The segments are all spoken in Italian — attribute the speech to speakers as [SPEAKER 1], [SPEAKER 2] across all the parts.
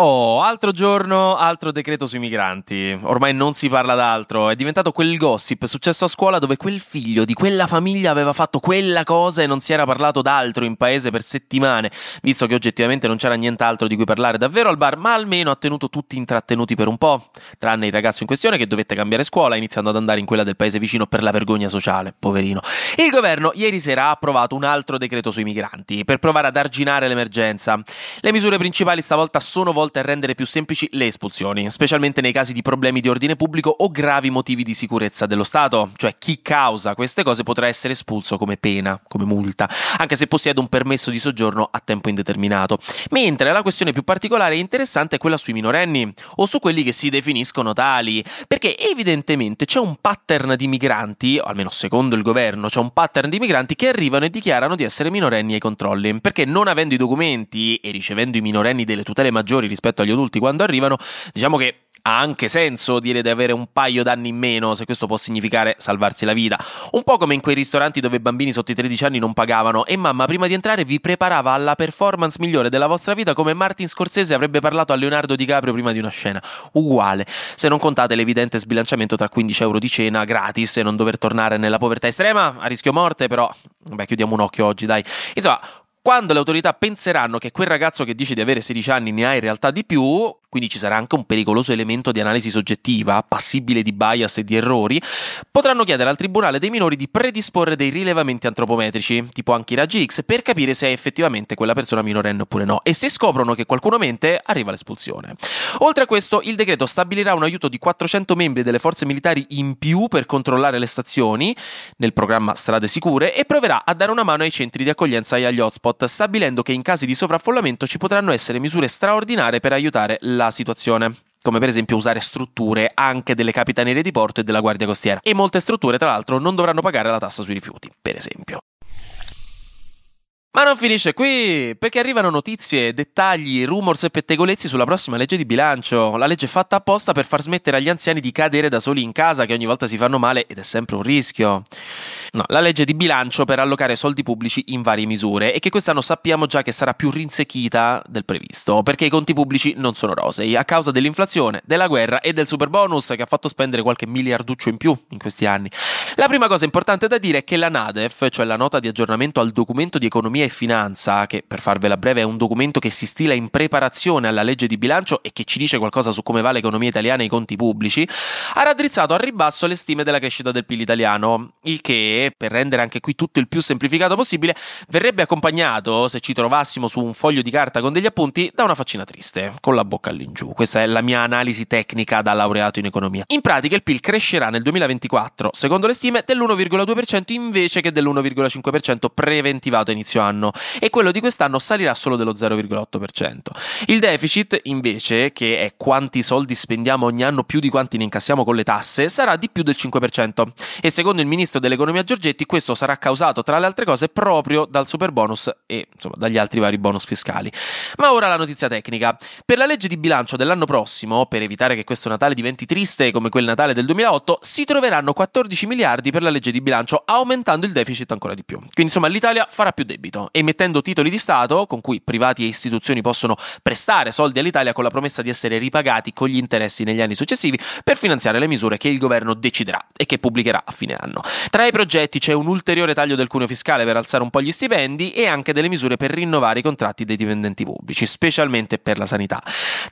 [SPEAKER 1] Oh, altro giorno, altro decreto sui migranti. Ormai non si parla d'altro. È diventato quel gossip successo a scuola dove quel figlio di quella famiglia aveva fatto quella cosa e non si era parlato d'altro in paese per settimane, visto che oggettivamente non c'era nient'altro di cui parlare davvero al bar, ma almeno ha tenuto tutti intrattenuti per un po', tranne il ragazzo in questione che dovette cambiare scuola iniziando ad andare in quella del paese vicino per la vergogna sociale, poverino. Il governo ieri sera ha approvato un altro decreto sui migranti per provare ad arginare l'emergenza. Le misure principali stavolta sono volte volte a rendere più semplici le espulsioni, specialmente nei casi di problemi di ordine pubblico o gravi motivi di sicurezza dello Stato, cioè chi causa queste cose potrà essere espulso come pena, come multa, anche se possiede un permesso di soggiorno a tempo indeterminato. Mentre la questione più particolare e interessante è quella sui minorenni, o su quelli che si definiscono tali, perché evidentemente c'è un pattern di migranti, o almeno secondo il governo, c'è un pattern di migranti che arrivano e dichiarano di essere minorenni ai controlli, perché non avendo i documenti e ricevendo i minorenni delle tutele maggiori rispetto agli adulti quando arrivano, diciamo che ha anche senso dire di avere un paio d'anni in meno se questo può significare salvarsi la vita. Un po' come in quei ristoranti dove bambini sotto i 13 anni non pagavano e mamma prima di entrare vi preparava alla performance migliore della vostra vita come Martin Scorsese avrebbe parlato a Leonardo DiCaprio prima di una scena. Uguale, se non contate l'evidente sbilanciamento tra 15 euro di cena gratis e non dover tornare nella povertà estrema, a rischio morte però, beh chiudiamo un occhio oggi dai. Insomma, quando le autorità penseranno che quel ragazzo che dice di avere 16 anni ne ha in realtà di più, quindi ci sarà anche un pericoloso elemento di analisi soggettiva, passibile di bias e di errori, potranno chiedere al Tribunale dei minori di predisporre dei rilevamenti antropometrici, tipo anche i raggi X, per capire se è effettivamente quella persona minorenne oppure no. E se scoprono che qualcuno mente, arriva l'espulsione. Oltre a questo, il decreto stabilirà un aiuto di 400 membri delle forze militari in più per controllare le stazioni, nel programma Strade Sicure, e proverà a dare una mano ai centri di accoglienza e agli hotspot, stabilendo che in casi di sovraffollamento ci potranno essere misure straordinarie per aiutare la situazione come per esempio usare strutture anche delle capitanerie di porto e della guardia costiera. E molte strutture, tra l'altro, non dovranno pagare la tassa sui rifiuti, per esempio. Ma non finisce qui, perché arrivano notizie, dettagli, rumors e pettegolezzi sulla prossima legge di bilancio. La legge fatta apposta per far smettere agli anziani di cadere da soli in casa, che ogni volta si fanno male ed è sempre un rischio. No, la legge di bilancio per allocare soldi pubblici in varie misure e che quest'anno sappiamo già che sarà più rinsecchita del previsto, perché i conti pubblici non sono rosei a causa dell'inflazione, della guerra e del super bonus che ha fatto spendere qualche miliarduccio in più in questi anni. La prima cosa importante da dire è che la NADEF, cioè la nota di aggiornamento al documento di economia e finanza, che per farvela breve è un documento che si stila in preparazione alla legge di bilancio e che ci dice qualcosa su come va l'economia italiana e i conti pubblici, ha raddrizzato a ribasso le stime della crescita del PIL italiano, il che per rendere anche qui tutto il più semplificato possibile, verrebbe accompagnato, se ci trovassimo su un foglio di carta con degli appunti, da una faccina triste, con la bocca all'ingiù. Questa è la mia analisi tecnica da laureato in economia. In pratica il PIL crescerà nel 2024, secondo le stime, dell'1,2% invece che dell'1,5% preventivato a inizio anno, e quello di quest'anno salirà solo dello 0,8%. Il deficit, invece, che è quanti soldi spendiamo ogni anno più di quanti ne incassiamo con le tasse, sarà di più del 5%, e secondo il ministro dell'economia Giorgetti questo sarà causato tra le altre cose proprio dal super bonus e insomma dagli altri vari bonus fiscali. Ma ora la notizia tecnica. Per la legge di bilancio dell'anno prossimo, per evitare che questo Natale diventi triste come quel Natale del 2008, si troveranno 14 miliardi per la legge di bilancio, aumentando il deficit ancora di più. Quindi insomma l'Italia farà più debito, emettendo titoli di Stato con cui privati e istituzioni possono prestare soldi all'Italia con la promessa di essere ripagati con gli interessi negli anni successivi per finanziare le misure che il governo deciderà e che pubblicherà a fine anno. Tra i progetti c'è un ulteriore taglio del cuneo fiscale per alzare un po' gli stipendi e anche delle misure per rinnovare i contratti dei dipendenti pubblici, specialmente per la sanità.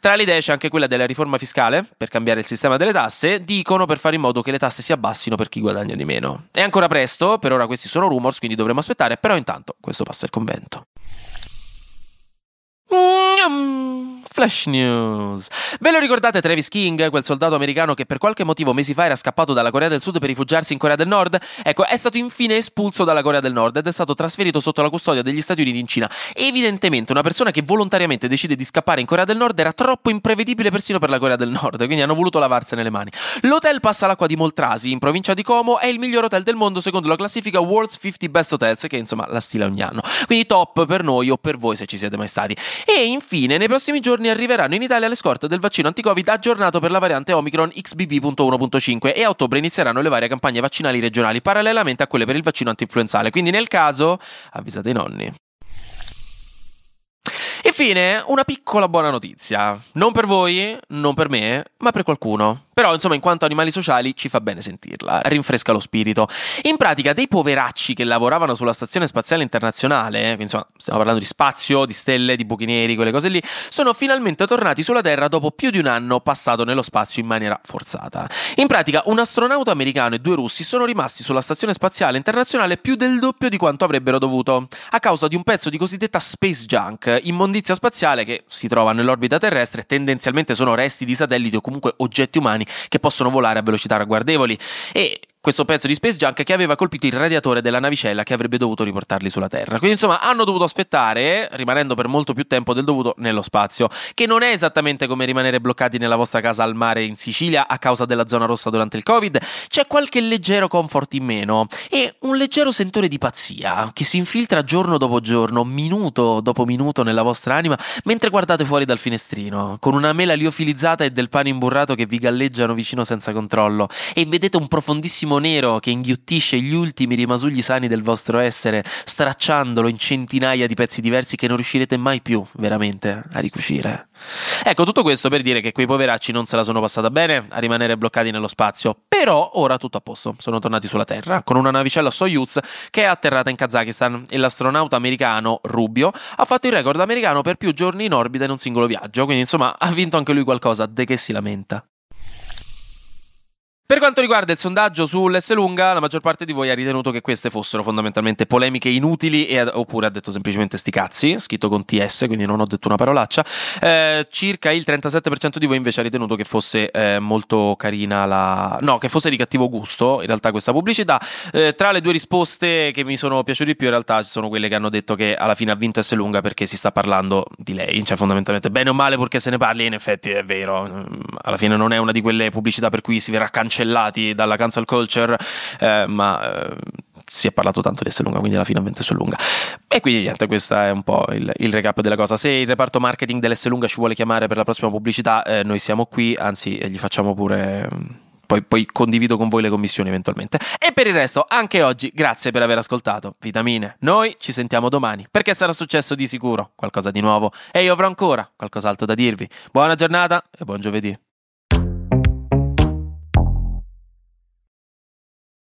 [SPEAKER 1] Tra le idee c'è anche quella della riforma fiscale, per cambiare il sistema delle tasse, dicono per fare in modo che le tasse si abbassino per chi guadagna di meno. È ancora presto, per ora questi sono rumors, quindi dovremo aspettare, però intanto questo passa il convento. Flash News. Ve lo ricordate Travis King, quel soldato americano che per qualche motivo mesi fa era scappato dalla Corea del Sud per rifugiarsi in Corea del Nord? Ecco, è stato infine espulso dalla Corea del Nord ed è stato trasferito sotto la custodia degli Stati Uniti in Cina. Evidentemente una persona che volontariamente decide di scappare in Corea del Nord era troppo imprevedibile persino per la Corea del Nord, quindi hanno voluto lavarsene le mani. L'hotel Passa l'acqua di Moltrasi, in provincia di Como, è il miglior hotel del mondo secondo la classifica World's 50 Best Hotels, che insomma la stila ogni anno. Quindi top per noi o per voi se ci siete mai stati. E infine, nei prossimi giorni giorni arriveranno in Italia le scorte del vaccino anti-Covid aggiornato per la variante Omicron XBB.1.5 e a ottobre inizieranno le varie campagne vaccinali regionali parallelamente a quelle per il vaccino anti-influenzale. Quindi nel caso avvisate i nonni. Infine, una piccola buona notizia. Non per voi, non per me, ma per qualcuno. Però, insomma, in quanto animali sociali ci fa bene sentirla, rinfresca lo spirito. In pratica, dei poveracci che lavoravano sulla Stazione Spaziale Internazionale, quindi insomma, stiamo parlando di spazio, di stelle, di buchi neri, quelle cose lì, sono finalmente tornati sulla Terra dopo più di un anno passato nello spazio in maniera forzata. In pratica, un astronauta americano e due russi sono rimasti sulla Stazione Spaziale Internazionale più del doppio di quanto avrebbero dovuto, a causa di un pezzo di cosiddetta space junk, immondizia spaziale che si trova nell'orbita terrestre, tendenzialmente sono resti di satelliti o comunque oggetti umani che possono volare a velocità ragguardevoli. E questo pezzo di Space Junk che aveva colpito il radiatore della navicella che avrebbe dovuto riportarli sulla Terra. Quindi insomma hanno dovuto aspettare, rimanendo per molto più tempo del dovuto nello spazio, che non è esattamente come rimanere bloccati nella vostra casa al mare in Sicilia a causa della zona rossa durante il Covid, c'è qualche leggero comfort in meno e un leggero sentore di pazzia che si infiltra giorno dopo giorno, minuto dopo minuto nella vostra anima mentre guardate fuori dal finestrino, con una mela liofilizzata e del pane imburrato che vi galleggiano vicino senza controllo e vedete un profondissimo nero che inghiottisce gli ultimi rimasugli sani del vostro essere, stracciandolo in centinaia di pezzi diversi che non riuscirete mai più veramente a ricucire. Ecco, tutto questo per dire che quei poveracci non se la sono passata bene a rimanere bloccati nello spazio, però ora tutto a posto, sono tornati sulla Terra con una navicella Soyuz che è atterrata in Kazakistan. E l'astronauta americano Rubio ha fatto il record americano per più giorni in orbita in un singolo viaggio, quindi insomma ha vinto anche lui qualcosa, de che si lamenta. Per quanto riguarda il sondaggio sull'S lunga, la maggior parte di voi ha ritenuto che queste fossero fondamentalmente polemiche inutili e, oppure ha detto semplicemente sti cazzi, scritto con TS, quindi non ho detto una parolaccia. Eh, circa il 37% di voi invece ha ritenuto che fosse eh, molto carina la... no, che fosse di cattivo gusto in realtà questa pubblicità. Eh, tra le due risposte che mi sono piaciute di più in realtà ci sono quelle che hanno detto che alla fine ha vinto S lunga perché si sta parlando di lei, cioè fondamentalmente bene o male perché se ne parli in effetti è vero. Alla fine non è una di quelle pubblicità per cui si verrà cancellata cancellati dalla cancel culture, eh, ma eh, si è parlato tanto di Esselunga, quindi alla fine ha vinto Esselunga. E quindi niente, questo è un po' il, il, recap della cosa. Se il reparto marketing dell'Esselunga ci vuole chiamare per la prossima pubblicità, eh, noi siamo qui, anzi gli facciamo pure... Poi, poi, condivido con voi le commissioni eventualmente. E per il resto, anche oggi, grazie per aver ascoltato. Vitamine. Noi ci sentiamo domani, perché sarà successo di sicuro qualcosa di nuovo e io avrò ancora qualcos'altro da dirvi. Buona giornata e buon giovedì.